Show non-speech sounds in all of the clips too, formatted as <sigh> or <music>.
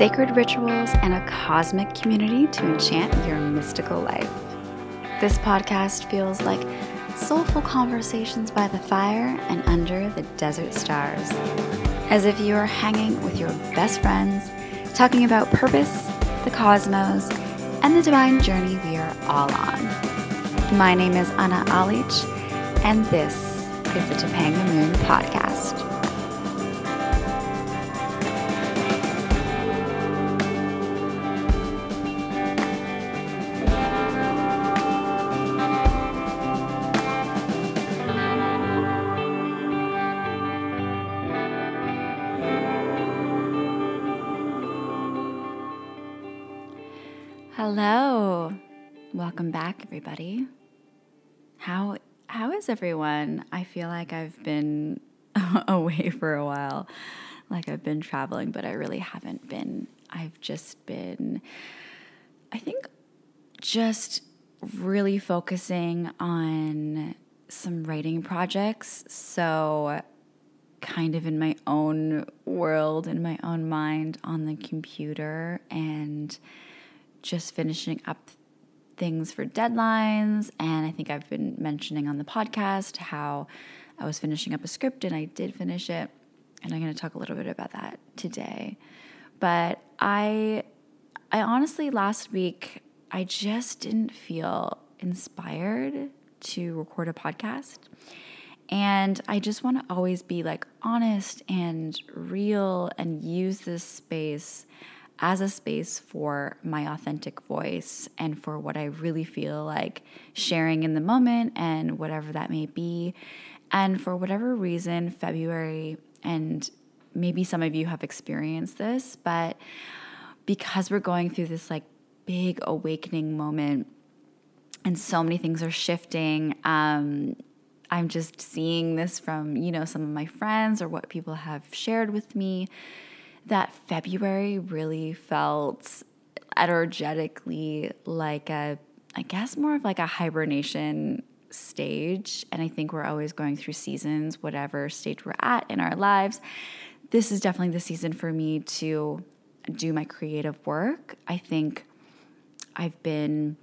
sacred rituals, and a cosmic community to enchant your mystical life. This podcast feels like soulful conversations by the fire and under the desert stars. As if you are hanging with your best friends, talking about purpose, the cosmos, and the divine journey we are all on. My name is Anna Alich, and this is the Topanga Moon Podcast. Everybody. How how is everyone? I feel like I've been <laughs> away for a while. Like I've been traveling, but I really haven't been. I've just been I think just really focusing on some writing projects. So kind of in my own world, in my own mind on the computer and just finishing up things for deadlines. And I think I've been mentioning on the podcast how I was finishing up a script and I did finish it. And I'm going to talk a little bit about that today. But I, I honestly, last week, I just didn't feel inspired to record a podcast. And I just want to always be like honest and real and use this space as a space for my authentic voice and for what I really feel like sharing in the moment and whatever that may be. And for whatever reason, February, and maybe some of you have experienced this, but because we're going through this like big awakening moment and so many things are shifting, um, I'm just seeing this from, you know, some of my friends or what people have shared with me that February really felt energetically like a, I guess, more of like a hibernation stage. And I think we're always going through seasons, whatever stage we're at in our lives. This is definitely the season for me to do my creative work. I think I've been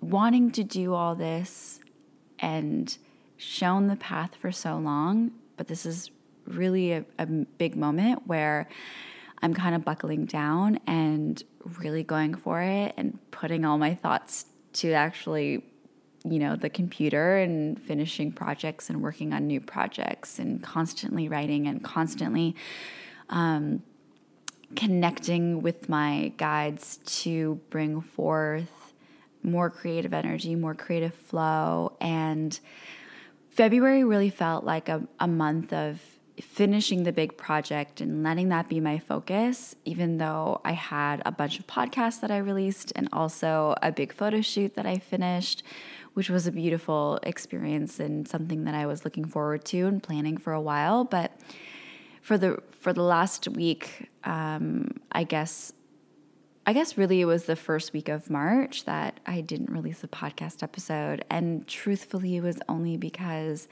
wanting to do all this and shown the path for so long, but this is really a, a big moment where I'm kind of buckling down and really going for it and putting all my thoughts to actually, you know, the computer and finishing projects and working on new projects and constantly writing and constantly um, connecting with my guides to bring forth more creative energy, more creative flow. And February really felt like a, a month of finishing the big project and letting that be my focus, even though I had a bunch of podcasts that I released and also a big photo shoot that I finished, which was a beautiful experience and something that I was looking forward to and planning for a while. But for the for the last week, um, I guess I guess really it was the first week of March that I didn't release a podcast episode. And truthfully, it was only because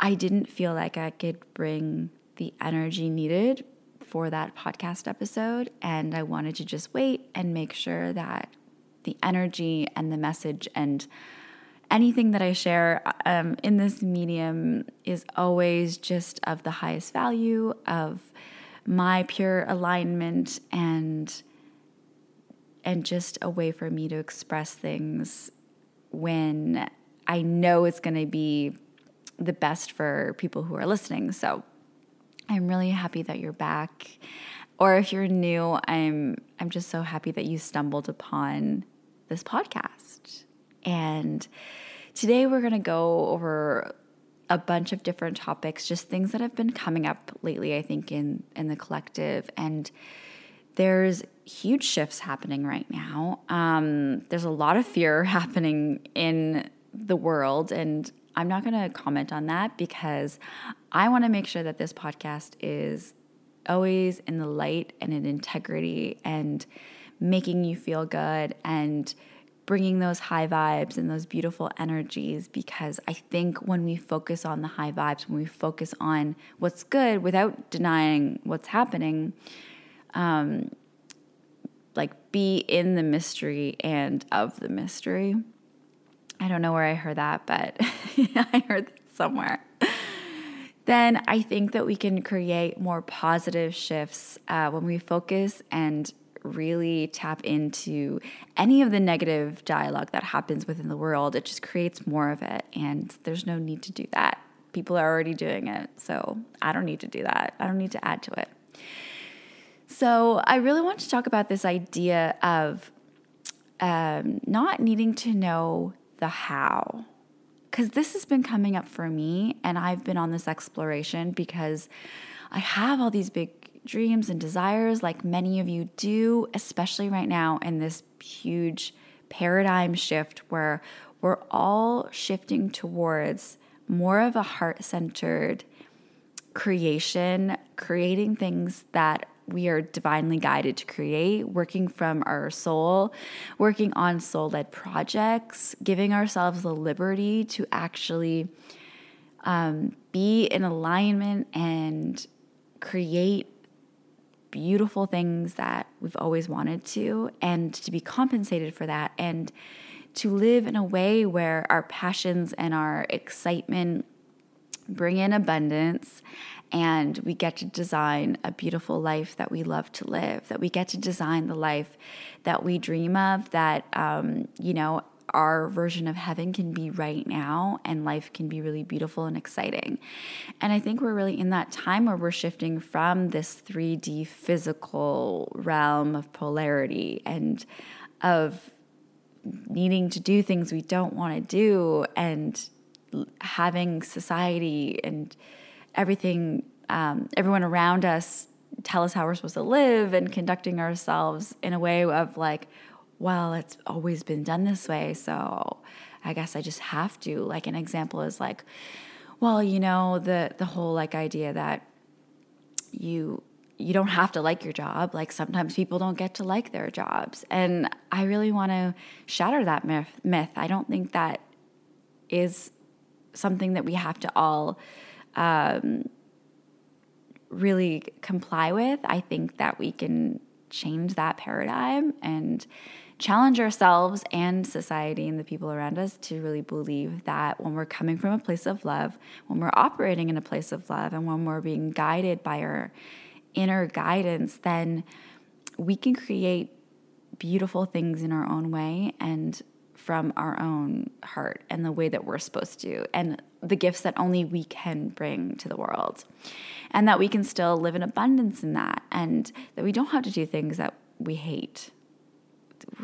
I didn't feel like I could bring the energy needed for that podcast episode. And I wanted to just wait and make sure that the energy and the message and anything that I share um, in this medium is always just of the highest value, of my pure alignment and and just a way for me to express things when I know it's going to be the best for people who are listening. So I'm really happy that you're back. Or if you're new, I'm I'm just so happy that you stumbled upon this podcast. And today we're going to go over a bunch of different topics, just things that have been coming up lately I think in in the collective and there's huge shifts happening right now. Um, there's a lot of fear <laughs> happening in the world, and I'm not going to comment on that because I want to make sure that this podcast is always in the light and in integrity and making you feel good and bringing those high vibes and those beautiful energies because I think when we focus on the high vibes, when we focus on what's good without denying what's happening, um, like be in the mystery and of the mystery. I don't know where I heard that, but <laughs> I heard it somewhere. Then I think that we can create more positive shifts uh, when we focus and really tap into any of the negative dialogue that happens within the world. It just creates more of it, and there's no need to do that. People are already doing it, so I don't need to do that. I don't need to add to it. So, I really want to talk about this idea of um, not needing to know the how. Because this has been coming up for me, and I've been on this exploration because I have all these big dreams and desires, like many of you do, especially right now in this huge paradigm shift where we're all shifting towards more of a heart centered creation, creating things that we are divinely guided to create, working from our soul, working on soul led projects, giving ourselves the liberty to actually um, be in alignment and create beautiful things that we've always wanted to, and to be compensated for that, and to live in a way where our passions and our excitement bring in abundance and we get to design a beautiful life that we love to live that we get to design the life that we dream of that um, you know our version of heaven can be right now and life can be really beautiful and exciting. And i think we're really in that time where we're shifting from this 3d physical realm of polarity and of needing to do things we don't want to do and having society and everything, um, everyone around us tell us how we're supposed to live and conducting ourselves in a way of like, well, it's always been done this way, so I guess I just have to. Like an example is like, well, you know, the the whole like idea that you you don't have to like your job. Like sometimes people don't get to like their jobs. And I really want to shatter that myth. myth. I don't think that is something that we have to all um, really comply with. I think that we can change that paradigm and challenge ourselves and society and the people around us to really believe that when we're coming from a place of love, when we're operating in a place of love, and when we're being guided by our inner guidance, then we can create beautiful things in our own way and from our own heart and the way that we're supposed to, and the gifts that only we can bring to the world. And that we can still live in abundance in that, and that we don't have to do things that we hate.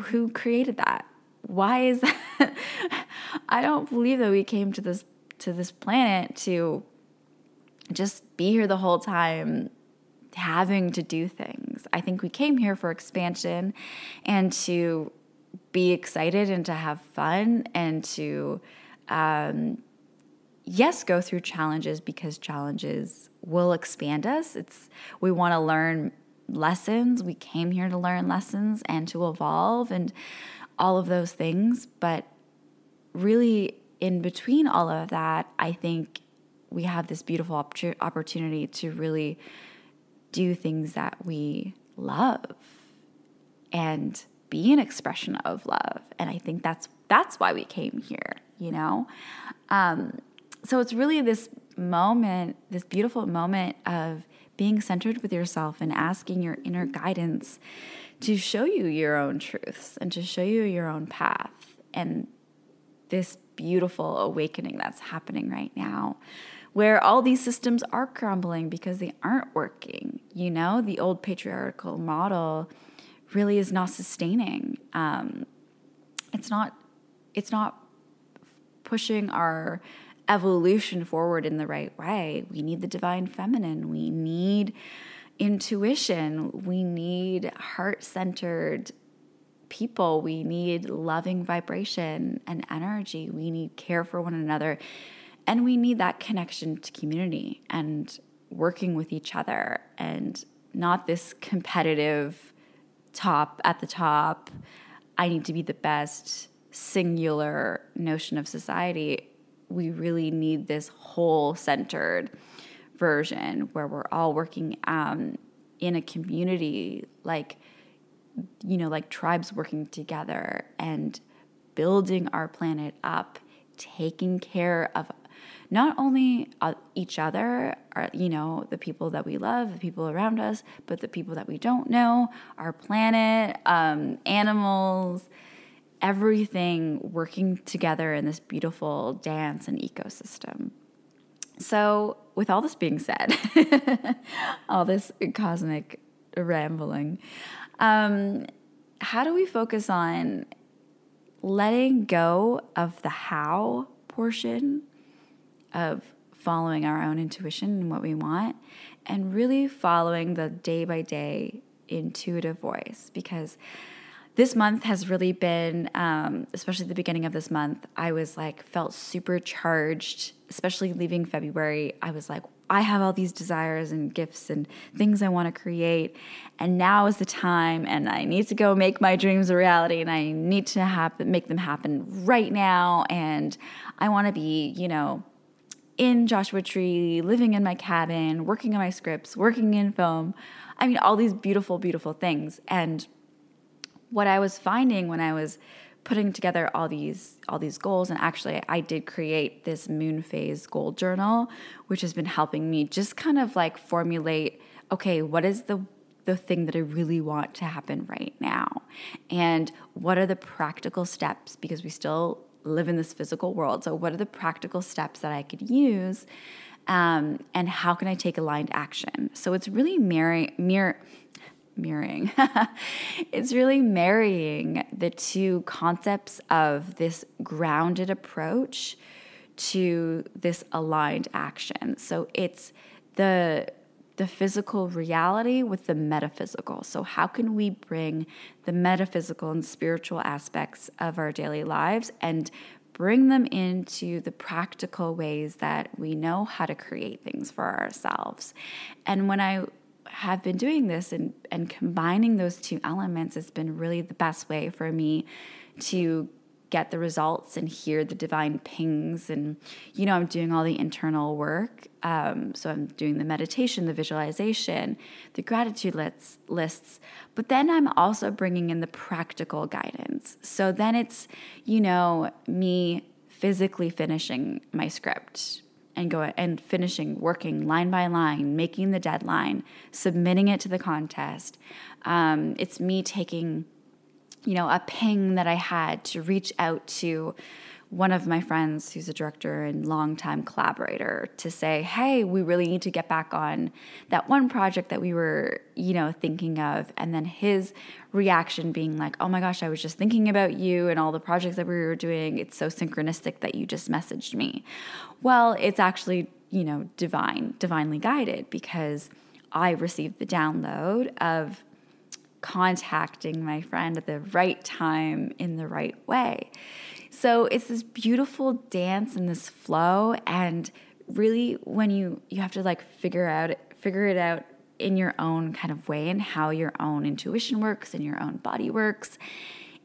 Who created that? Why is that? <laughs> I don't believe that we came to this to this planet to just be here the whole time having to do things. I think we came here for expansion and to be excited and to have fun and to, um, yes, go through challenges because challenges will expand us. It's we want to learn lessons. We came here to learn lessons and to evolve and all of those things. But really, in between all of that, I think we have this beautiful opportunity to really do things that we love and be an expression of love. And I think that's that's why we came here, you know? Um, so it's really this moment, this beautiful moment of being centered with yourself and asking your inner guidance to show you your own truths and to show you your own path. And this beautiful awakening that's happening right now, where all these systems are crumbling because they aren't working. You know, the old patriarchal model really is not sustaining. Um, it's not. It's not pushing our evolution forward in the right way. We need the divine feminine. We need intuition. We need heart centered people. We need loving vibration and energy. We need care for one another. And we need that connection to community and working with each other and not this competitive top at the top. I need to be the best singular notion of society. We really need this whole centered version where we're all working um, in a community like you know like tribes working together and building our planet up taking care of not only uh, each other, or, you know, the people that we love, the people around us, but the people that we don't know, our planet, um, animals, everything working together in this beautiful dance and ecosystem. So, with all this being said, <laughs> all this cosmic rambling, um, how do we focus on letting go of the how portion of following our own intuition and what we want, and really following the day by day intuitive voice because this month has really been, um, especially the beginning of this month, I was like, felt super charged, especially leaving February. I was like, I have all these desires and gifts and things I want to create. And now is the time, and I need to go make my dreams a reality, and I need to have, make them happen right now. And I want to be, you know, in Joshua Tree, living in my cabin, working on my scripts, working in film. I mean, all these beautiful, beautiful things. And what I was finding when I was putting together all these all these goals and actually I did create this moon phase goal journal which has been helping me just kind of like formulate okay what is the the thing that I really want to happen right now and what are the practical steps because we still live in this physical world. So, what are the practical steps that I could use? Um, and how can I take aligned action? So, it's really mirror, mirror, mirroring. <laughs> it's really marrying the two concepts of this grounded approach to this aligned action. So, it's the the physical reality with the metaphysical. So, how can we bring the metaphysical and spiritual aspects of our daily lives and bring them into the practical ways that we know how to create things for ourselves? And when I have been doing this and, and combining those two elements, it's been really the best way for me to get the results and hear the divine pings. And, you know, I'm doing all the internal work. Um, so I'm doing the meditation, the visualization, the gratitude lists, lists. But then I'm also bringing in the practical guidance. So then it's, you know, me physically finishing my script and go and finishing working line by line, making the deadline, submitting it to the contest. Um, it's me taking you know, a ping that I had to reach out to one of my friends who's a director and longtime collaborator to say, hey, we really need to get back on that one project that we were, you know, thinking of. And then his reaction being like, oh my gosh, I was just thinking about you and all the projects that we were doing. It's so synchronistic that you just messaged me. Well, it's actually, you know, divine, divinely guided because I received the download of contacting my friend at the right time in the right way. So it's this beautiful dance and this flow and really when you you have to like figure out figure it out in your own kind of way and how your own intuition works and your own body works.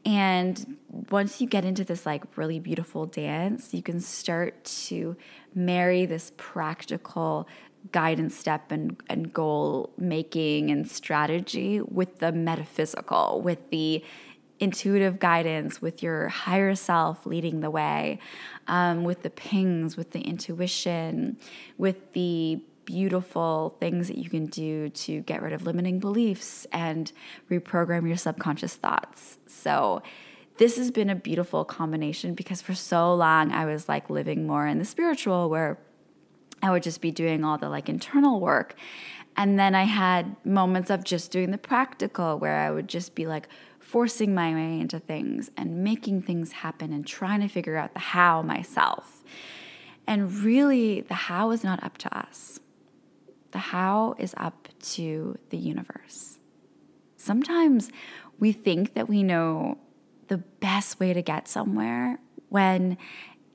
And once you get into this like really beautiful dance, you can start to marry this practical guidance step and, and goal making and strategy with the metaphysical, with the intuitive guidance, with your higher self leading the way, um, with the pings, with the intuition, with the beautiful things that you can do to get rid of limiting beliefs and reprogram your subconscious thoughts. So, this has been a beautiful combination because for so long I was like living more in the spiritual where I would just be doing all the like internal work. And then I had moments of just doing the practical where I would just be like forcing my way into things and making things happen and trying to figure out the how myself. And really, the how is not up to us, the how is up to the universe. Sometimes we think that we know the best way to get somewhere when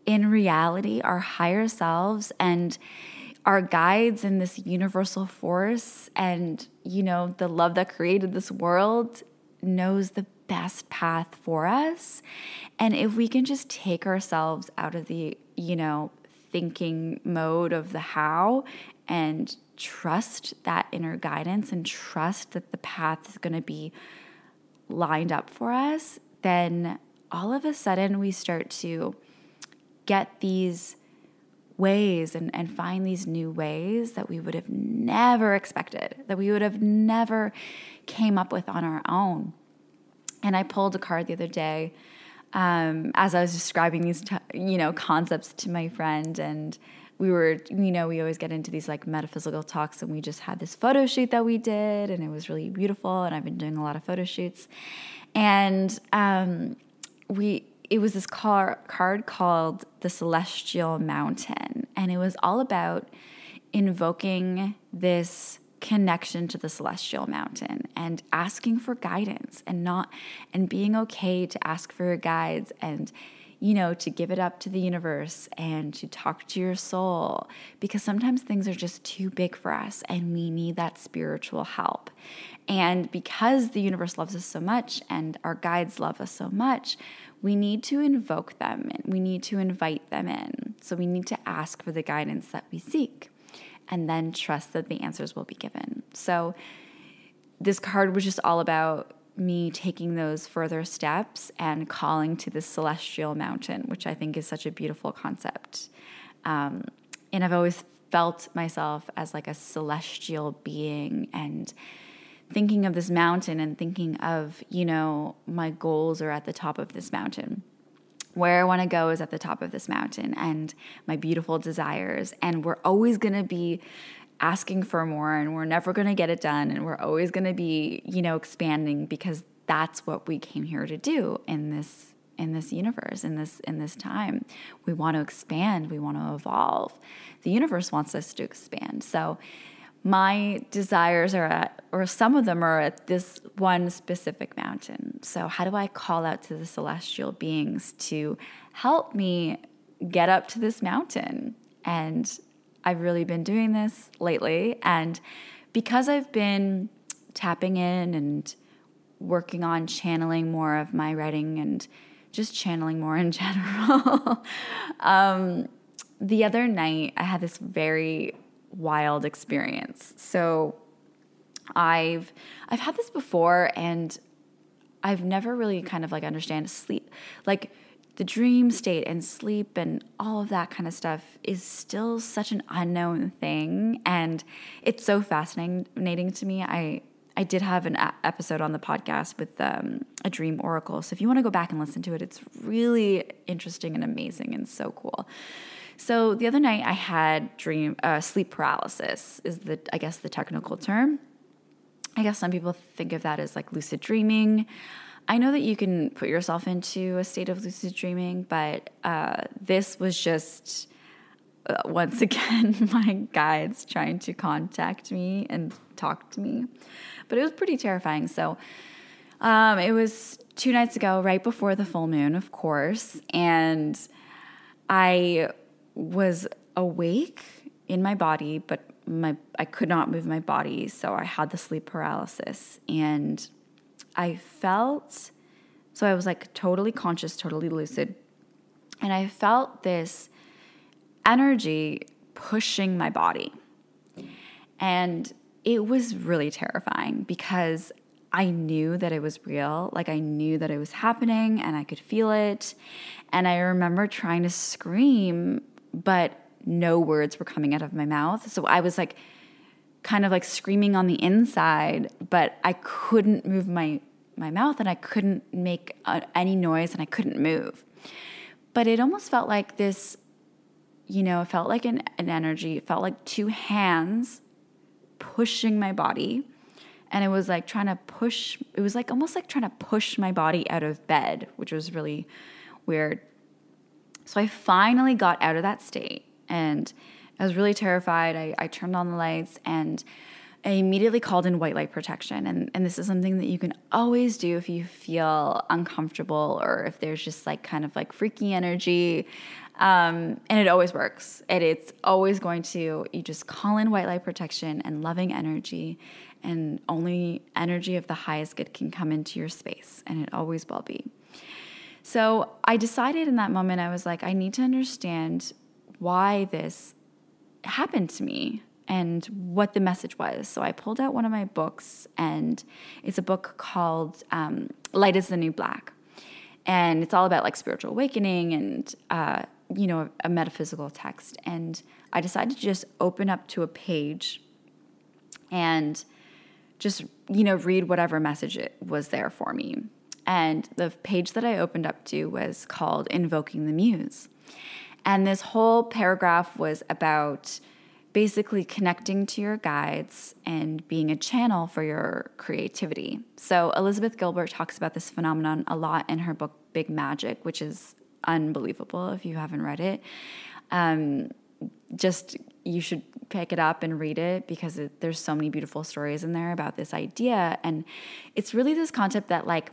in reality, our higher selves and our guides in this universal force and, you know, the love that created this world knows the best path for us. And if we can just take ourselves out of the, you know, thinking mode of the how and trust that inner guidance and trust that the path is going to be lined up for us, then all of a sudden we start to get these ways and, and find these new ways that we would have never expected, that we would have never came up with on our own. And I pulled a card the other day um, as I was describing these, t- you know, concepts to my friend, and we were, you know, we always get into these like metaphysical talks, and we just had this photo shoot that we did, and it was really beautiful. And I've been doing a lot of photo shoots, and um, we it was this car, card called the Celestial Mountain, and it was all about invoking this connection to the celestial mountain and asking for guidance and not and being okay to ask for your guides and you know to give it up to the universe and to talk to your soul because sometimes things are just too big for us and we need that spiritual help and because the universe loves us so much and our guides love us so much we need to invoke them and we need to invite them in. So we need to ask for the guidance that we seek and then trust that the answers will be given. So this card was just all about me taking those further steps and calling to the celestial mountain, which I think is such a beautiful concept. Um, and I've always felt myself as like a celestial being and thinking of this mountain and thinking of, you know, my goals are at the top of this mountain. Where I want to go is at the top of this mountain and my beautiful desires. And we're always going to be asking for more and we're never going to get it done. And we're always going to be, you know, expanding because that's what we came here to do in this in this universe in this in this time we want to expand we want to evolve the universe wants us to expand so my desires are at, or some of them are at this one specific mountain. So, how do I call out to the celestial beings to help me get up to this mountain? And I've really been doing this lately. And because I've been tapping in and working on channeling more of my writing and just channeling more in <laughs> general, um, the other night I had this very wild experience. So I've I've had this before and I've never really kind of like understand sleep like the dream state and sleep and all of that kind of stuff is still such an unknown thing and it's so fascinating to me. I I did have an a- episode on the podcast with um, a dream oracle. So if you want to go back and listen to it, it's really interesting and amazing and so cool. So the other night I had dream uh, sleep paralysis is the I guess the technical term. I guess some people think of that as like lucid dreaming. I know that you can put yourself into a state of lucid dreaming, but uh, this was just uh, once <laughs> again my guides trying to contact me and talk to me. But it was pretty terrifying. So um, it was two nights ago, right before the full moon, of course, and I was awake in my body, but my I could not move my body, so I had the sleep paralysis and I felt so I was like totally conscious, totally lucid. And I felt this energy pushing my body. And it was really terrifying because I knew that it was real. Like I knew that it was happening and I could feel it. And I remember trying to scream but no words were coming out of my mouth. So I was like kind of like screaming on the inside, but I couldn't move my my mouth and I couldn't make uh, any noise and I couldn't move. But it almost felt like this you know, it felt like an, an energy. It felt like two hands pushing my body. And it was like trying to push, it was like almost like trying to push my body out of bed, which was really weird. So I finally got out of that state and I was really terrified. I, I turned on the lights and I immediately called in white light protection. And, and this is something that you can always do if you feel uncomfortable or if there's just like kind of like freaky energy. Um, and it always works. And it's always going to, you just call in white light protection and loving energy, and only energy of the highest good can come into your space. And it always will be. So I decided in that moment, I was like, I need to understand why this happened to me and what the message was. So I pulled out one of my books, and it's a book called um, Light is the New Black. And it's all about like spiritual awakening and, uh, you know, a, a metaphysical text. And I decided to just open up to a page and just, you know, read whatever message it was there for me. And the page that I opened up to was called Invoking the Muse. And this whole paragraph was about basically connecting to your guides and being a channel for your creativity. So, Elizabeth Gilbert talks about this phenomenon a lot in her book Big Magic, which is unbelievable if you haven't read it. Um, just you should pick it up and read it because it, there's so many beautiful stories in there about this idea and it's really this concept that like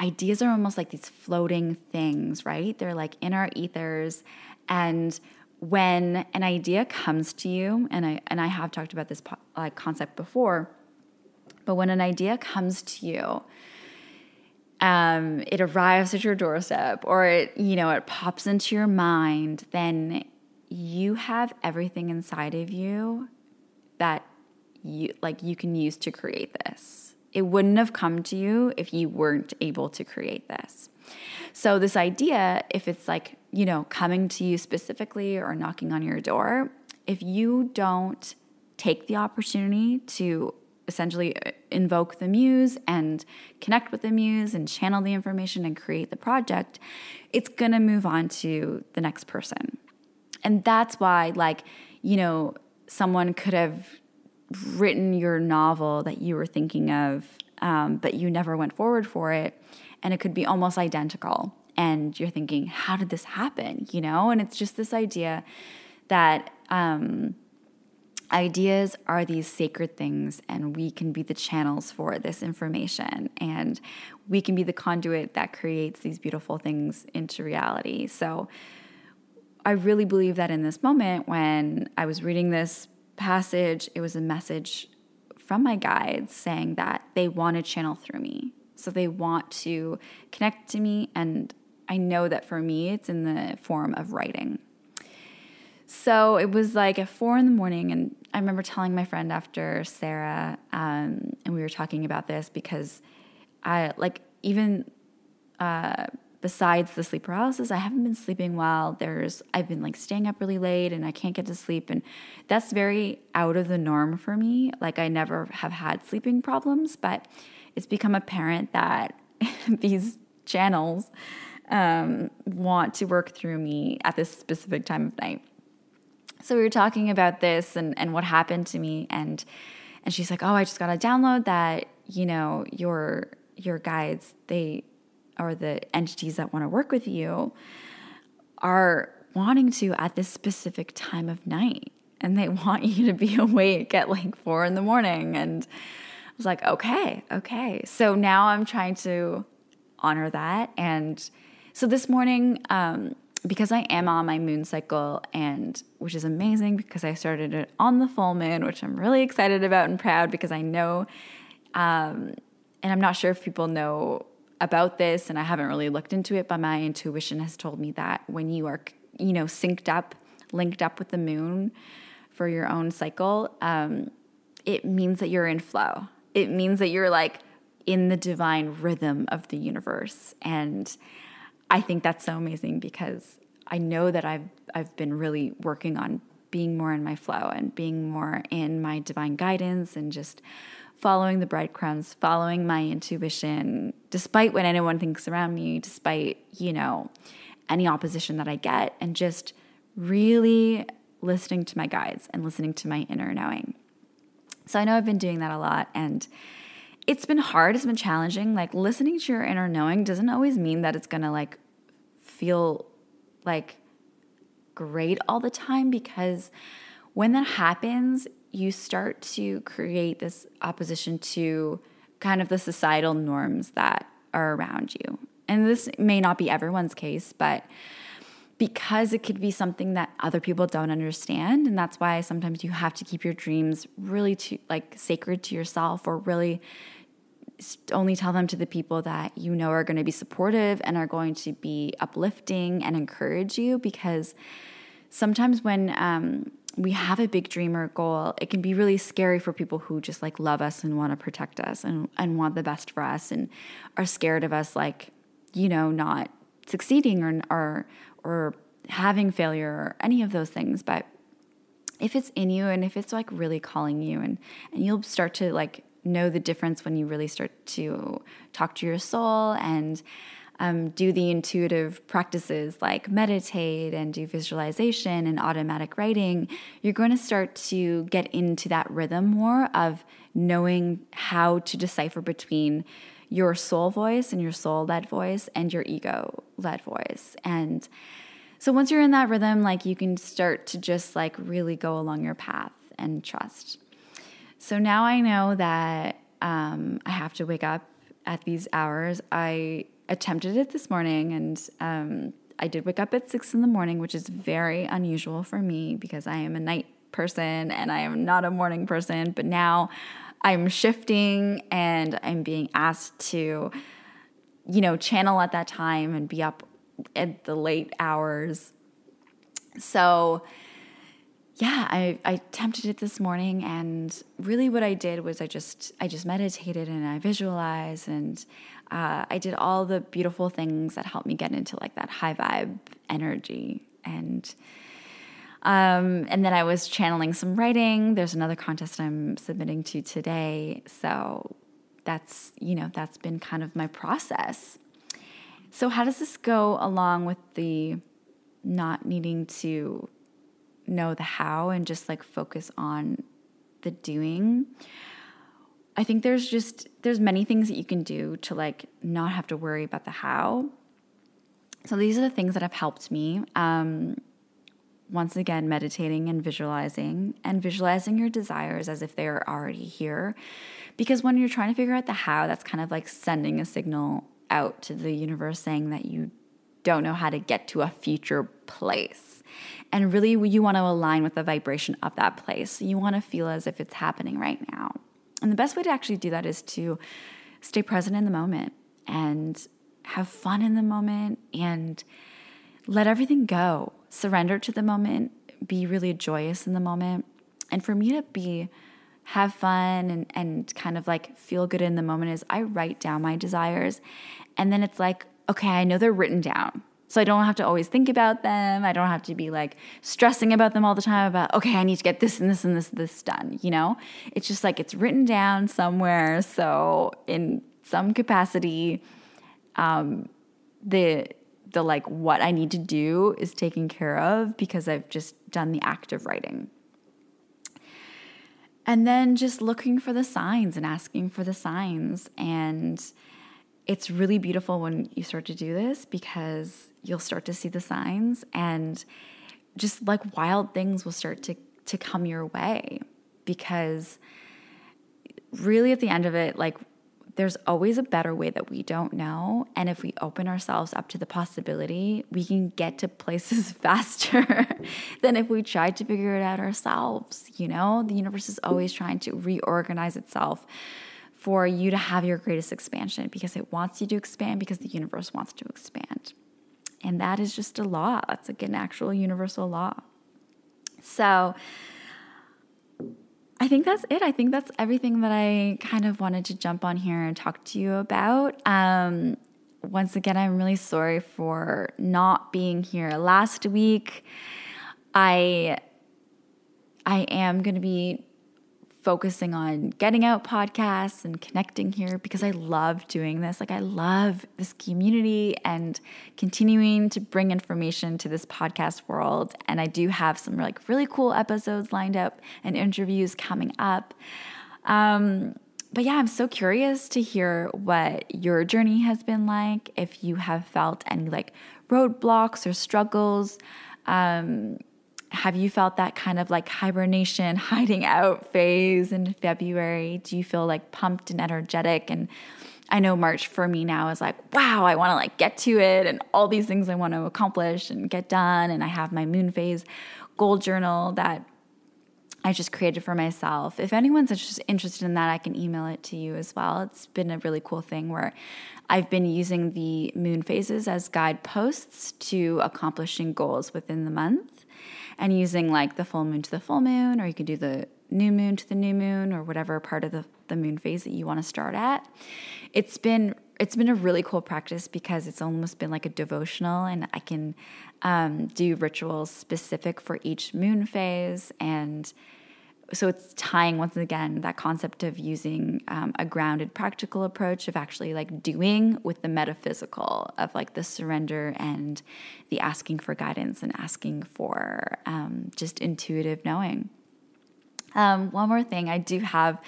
ideas are almost like these floating things right they're like in our ethers and when an idea comes to you, and I and I have talked about this like concept before, but when an idea comes to you, um, it arrives at your doorstep, or it you know it pops into your mind, then you have everything inside of you that you like you can use to create this. It wouldn't have come to you if you weren't able to create this. So this idea, if it's like you know, coming to you specifically or knocking on your door, if you don't take the opportunity to essentially uh, invoke the muse and connect with the muse and channel the information and create the project, it's going to move on to the next person. And that's why, like, you know, someone could have written your novel that you were thinking of, um, but you never went forward for it. And it could be almost identical and you're thinking, how did this happen? You know, and it's just this idea that um, ideas are these sacred things, and we can be the channels for this information, and we can be the conduit that creates these beautiful things into reality. So, I really believe that in this moment, when I was reading this passage, it was a message from my guides saying that they want to channel through me. So they want to connect to me and I know that for me, it's in the form of writing. So it was like at four in the morning, and I remember telling my friend after Sarah, um, and we were talking about this because I like even uh, besides the sleep paralysis, I haven't been sleeping well. There's I've been like staying up really late, and I can't get to sleep, and that's very out of the norm for me. Like I never have had sleeping problems, but it's become apparent that <laughs> these channels um, want to work through me at this specific time of night. So we were talking about this and, and what happened to me and and she's like, Oh, I just gotta download that, you know, your your guides, they or the entities that want to work with you are wanting to at this specific time of night. And they <laughs> want you to be awake at like four in the morning. And I was like, okay, okay. So now I'm trying to honor that and so this morning, um, because I am on my moon cycle, and which is amazing because I started it on the full moon, which I'm really excited about and proud because I know, um, and I'm not sure if people know about this, and I haven't really looked into it, but my intuition has told me that when you are, you know, synced up, linked up with the moon for your own cycle, um, it means that you're in flow. It means that you're like in the divine rhythm of the universe, and I think that's so amazing because I know that I've I've been really working on being more in my flow and being more in my divine guidance and just following the breadcrumbs, following my intuition, despite what anyone thinks around me, despite, you know, any opposition that I get, and just really listening to my guides and listening to my inner knowing. So I know I've been doing that a lot and it's been hard, it's been challenging. Like listening to your inner knowing doesn't always mean that it's gonna like feel like great all the time because when that happens, you start to create this opposition to kind of the societal norms that are around you. And this may not be everyone's case, but because it could be something that other people don't understand and that's why sometimes you have to keep your dreams really to like sacred to yourself or really only tell them to the people that you know are going to be supportive and are going to be uplifting and encourage you because sometimes when um, we have a big dream or goal, it can be really scary for people who just like love us and want to protect us and, and want the best for us and are scared of us, like, you know, not succeeding or, or, or having failure or any of those things. But if it's in you and if it's like really calling you and, and you'll start to like know the difference when you really start to talk to your soul and um, do the intuitive practices like meditate and do visualization and automatic writing, you're going to start to get into that rhythm more of knowing how to decipher between your soul voice and your soul led voice and your ego led voice. And so once you're in that rhythm, like you can start to just like really go along your path and trust. So now I know that um, I have to wake up at these hours. I attempted it this morning and um, I did wake up at six in the morning, which is very unusual for me because I am a night person and I am not a morning person. But now I'm shifting and I'm being asked to, you know, channel at that time and be up at the late hours. So, yeah, I, I attempted it this morning and really what I did was I just I just meditated and I visualized and uh, I did all the beautiful things that helped me get into like that high vibe energy and um, and then I was channeling some writing. There's another contest I'm submitting to today, so that's you know that's been kind of my process. So how does this go along with the not needing to know the how and just like focus on the doing? I think there's just there's many things that you can do to like not have to worry about the how. So these are the things that have helped me. Um, once again, meditating and visualizing, and visualizing your desires as if they are already here. Because when you're trying to figure out the how, that's kind of like sending a signal out to the universe saying that you don't know how to get to a future place. And really, you want to align with the vibration of that place. You want to feel as if it's happening right now. And the best way to actually do that is to stay present in the moment and have fun in the moment and let everything go. Surrender to the moment, be really joyous in the moment. And for me to be have fun and, and kind of like feel good in the moment is I write down my desires and then it's like, okay, I know they're written down. So I don't have to always think about them. I don't have to be like stressing about them all the time about, okay, I need to get this and this and this this done, you know? It's just like it's written down somewhere. So in some capacity, um, the the like what I need to do is taken care of because I've just done the act of writing. And then just looking for the signs and asking for the signs and it's really beautiful when you start to do this because you'll start to see the signs and just like wild things will start to to come your way because really at the end of it like there's always a better way that we don't know. And if we open ourselves up to the possibility we can get to places <laughs> faster than if we tried to figure it out ourselves you know? The universe is always trying to reorganize itself for you to have your greatest expansion because it wants you to expand because the universe wants to expand. And that is just a law. That's like an actual universal law. So I think that's it. I think that's everything that I kind of wanted to jump on here and talk to you about. Um, once again, I'm really sorry for not being here last week. I I am going to be focusing on getting out podcasts and connecting here because I love doing this. Like, I love this community and continuing to bring information to this podcast world. And I do have some like really cool episodes lined up and interviews coming up. Um, but yeah, I'm so curious to hear what your journey has been like. If you have felt any like roadblocks or struggles, um, have you felt that kind of like hibernation, <laughs> hiding out phase in February? Do you feel like pumped and energetic? And I know March for me now is like, wow, I want to like get to it and all these things I want to accomplish and get done. And I have my moon phase goal journal that I just created for myself. If anyone's just interested in that, I can email it to you as well. It's been a really cool thing where I've been using the moon phases as guideposts to accomplishing goals within the month. And using like the full moon to the full moon, or you can do the new moon to the new moon, or whatever part of the, the moon phase that you want to start at. It's been it's been a really cool practice because it's almost been like a devotional, and I can um, do rituals specific for each moon phase and so it's tying once again that concept of using um, a grounded practical approach of actually like doing with the metaphysical of like the surrender and the asking for guidance and asking for um, just intuitive knowing um, one more thing i do have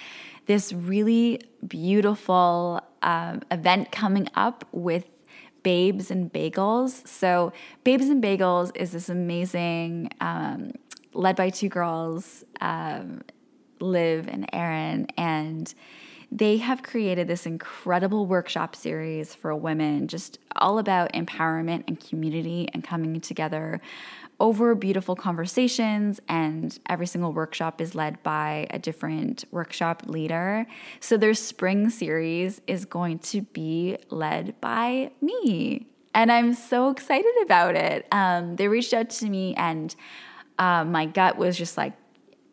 this really beautiful um, event coming up with Babes and Bagels. So, Babes and Bagels is this amazing um, led by two girls, um, Liv and Erin, and they have created this incredible workshop series for women, just all about empowerment and community and coming together over beautiful conversations. And every single workshop is led by a different workshop leader. So their spring series is going to be led by me. And I'm so excited about it. Um, they reached out to me and uh, my gut was just like,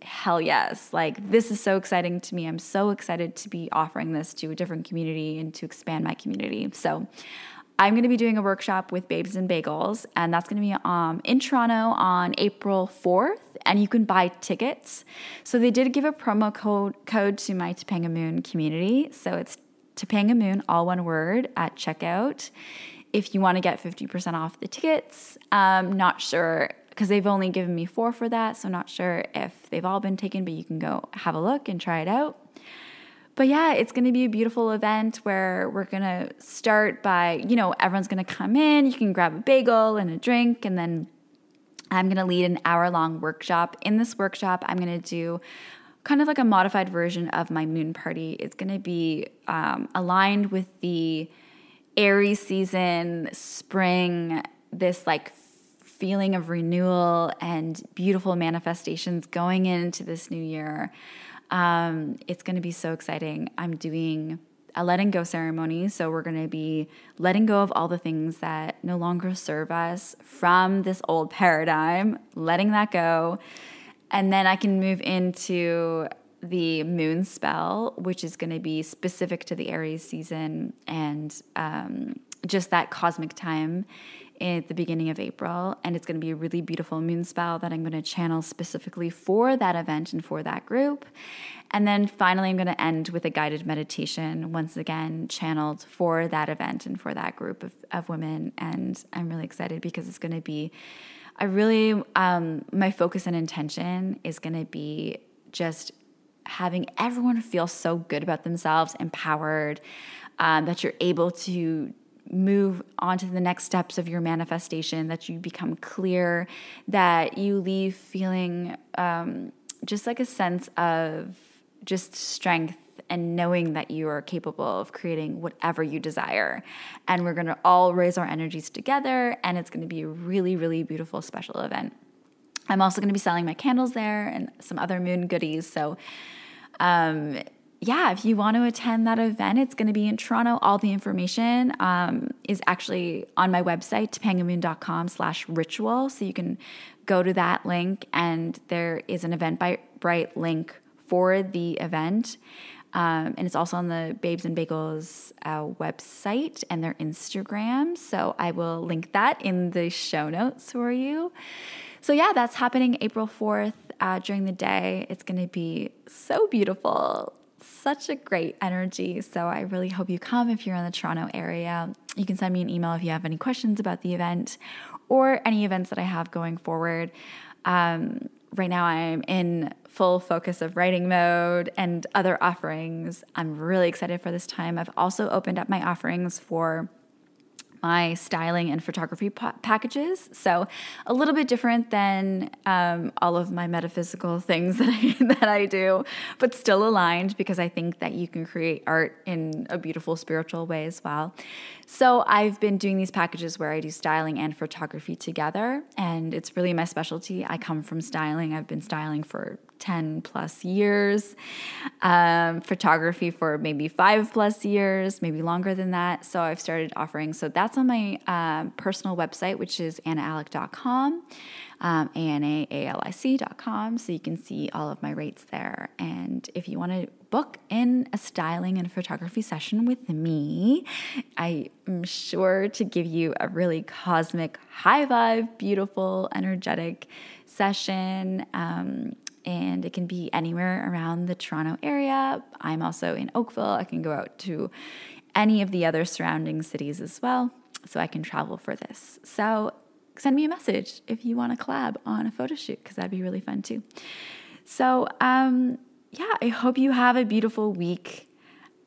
hell yes. Like, this is so exciting to me. I'm so excited to be offering this to a different community and to expand my community. So, I'm going to be doing a workshop with Babes and Bagels, and that's going to be um, in Toronto on April 4th, and you can buy tickets. So they did give a promo code code to my Topanga Moon community. So it's Topanga Moon, all one word, at checkout. If you want to get 50% off the tickets, um, not sure because they've only given me four for that. So, I'm not sure if they've all been taken, but you can go have a look and try it out. But yeah, it's going to be a beautiful event where we're going to start by, you know, everyone's going to come in. You can grab a bagel and a drink, and then I'm going to lead an hour long workshop. In this workshop, I'm going to do kind of like a modified version of my moon party. It's going to be um, aligned with the Aries season, spring, this like feeling of renewal and beautiful manifestations going into this new year. Um, it's going to be so exciting. I'm doing a letting go ceremony. So we're going to be letting go of all the things that no longer serve us from this old paradigm, letting that go. And then I can move into the moon spell, which is going to be specific to the Aries season and um, just that cosmic time at the beginning of April, and it's going to be a really beautiful moon spell that I'm going to channel specifically for that event and for that group. And then finally, I'm going to end with a guided meditation, once again, channeled for that event and for that group of, of women. And I'm really excited because it's going to be, I really, um, my focus and intention is going to be just having everyone feel so good about themselves, empowered, um, that you're able to move on to the next steps of your manifestation, that you become clear, that you leave feeling um, just like a sense of just strength and knowing that you are capable of creating whatever you desire. And we're gonna all raise our energies together, and it's gonna be a really, really beautiful special event. I'm also gonna be selling my candles there and some other moon goodies. So, um, yeah, if you want to attend that event, it's going to be in Toronto. All the information um, is actually on my website, topangamoon.com slash ritual. So you can go to that link and there is an Eventbrite link for the event. Um, and it's also on the Babes and Bagels uh, website and their Instagram. So I will link that in the show notes for you. So, yeah, that's happening April 4th uh, during the day. It's going to be so beautiful such a great energy. So I really hope you come if you're in the Toronto area. You can send me an email if you have any questions about the event or any events that I have going forward. Um, right now, I'm in full focus of writing mode and other offerings. I'm really excited for this time. I've also opened up my offerings for my styling and photography pa- packages. So a little bit different than um, all of my metaphysical <laughs> things that I <laughs> that I do, but still aligned because I think that you can create art in a beautiful spiritual way as well. So I've been doing these packages where I do styling and photography together, and it's really my specialty. I come from styling. I've been styling for 10 plus years, um, photography for maybe five plus years, maybe longer than that. So I've started offering. So that's on my um, personal website, which is anaalic.com, um, A-N-A-A-L-I-C.com. So you can see all of my rates there. And if you want to book in a styling and photography session with me, I am sure to give you a really cosmic, high vibe, beautiful, energetic session. Um, and it can be anywhere around the Toronto area. I'm also in Oakville. I can go out to any of the other surrounding cities as well, so I can travel for this. So send me a message if you want to collab on a photo shoot, because that'd be really fun too. So, um, yeah, I hope you have a beautiful week.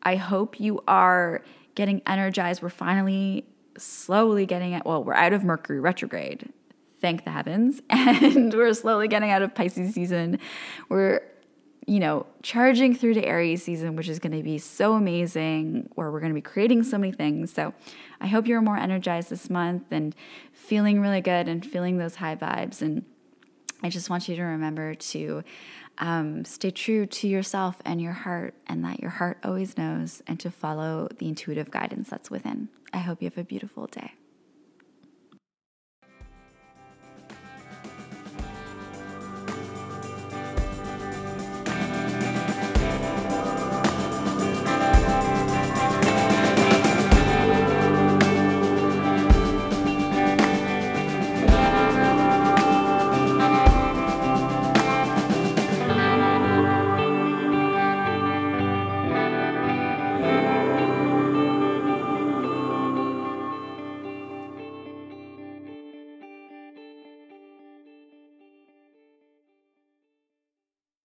I hope you are getting energized. We're finally slowly getting it. Well, we're out of Mercury retrograde thank the heavens. <laughs> And we're slowly getting out of Pisces season. We're, you know, charging through to Aries season, which is going to be so amazing, where we're going to be creating so many things. So I hope you're more energized this month and feeling really good and feeling those high vibes. And I just want you to remember to um, stay true to yourself and your heart, and that your heart always knows, and to follow the intuitive guidance that's within. I hope you have a beautiful day.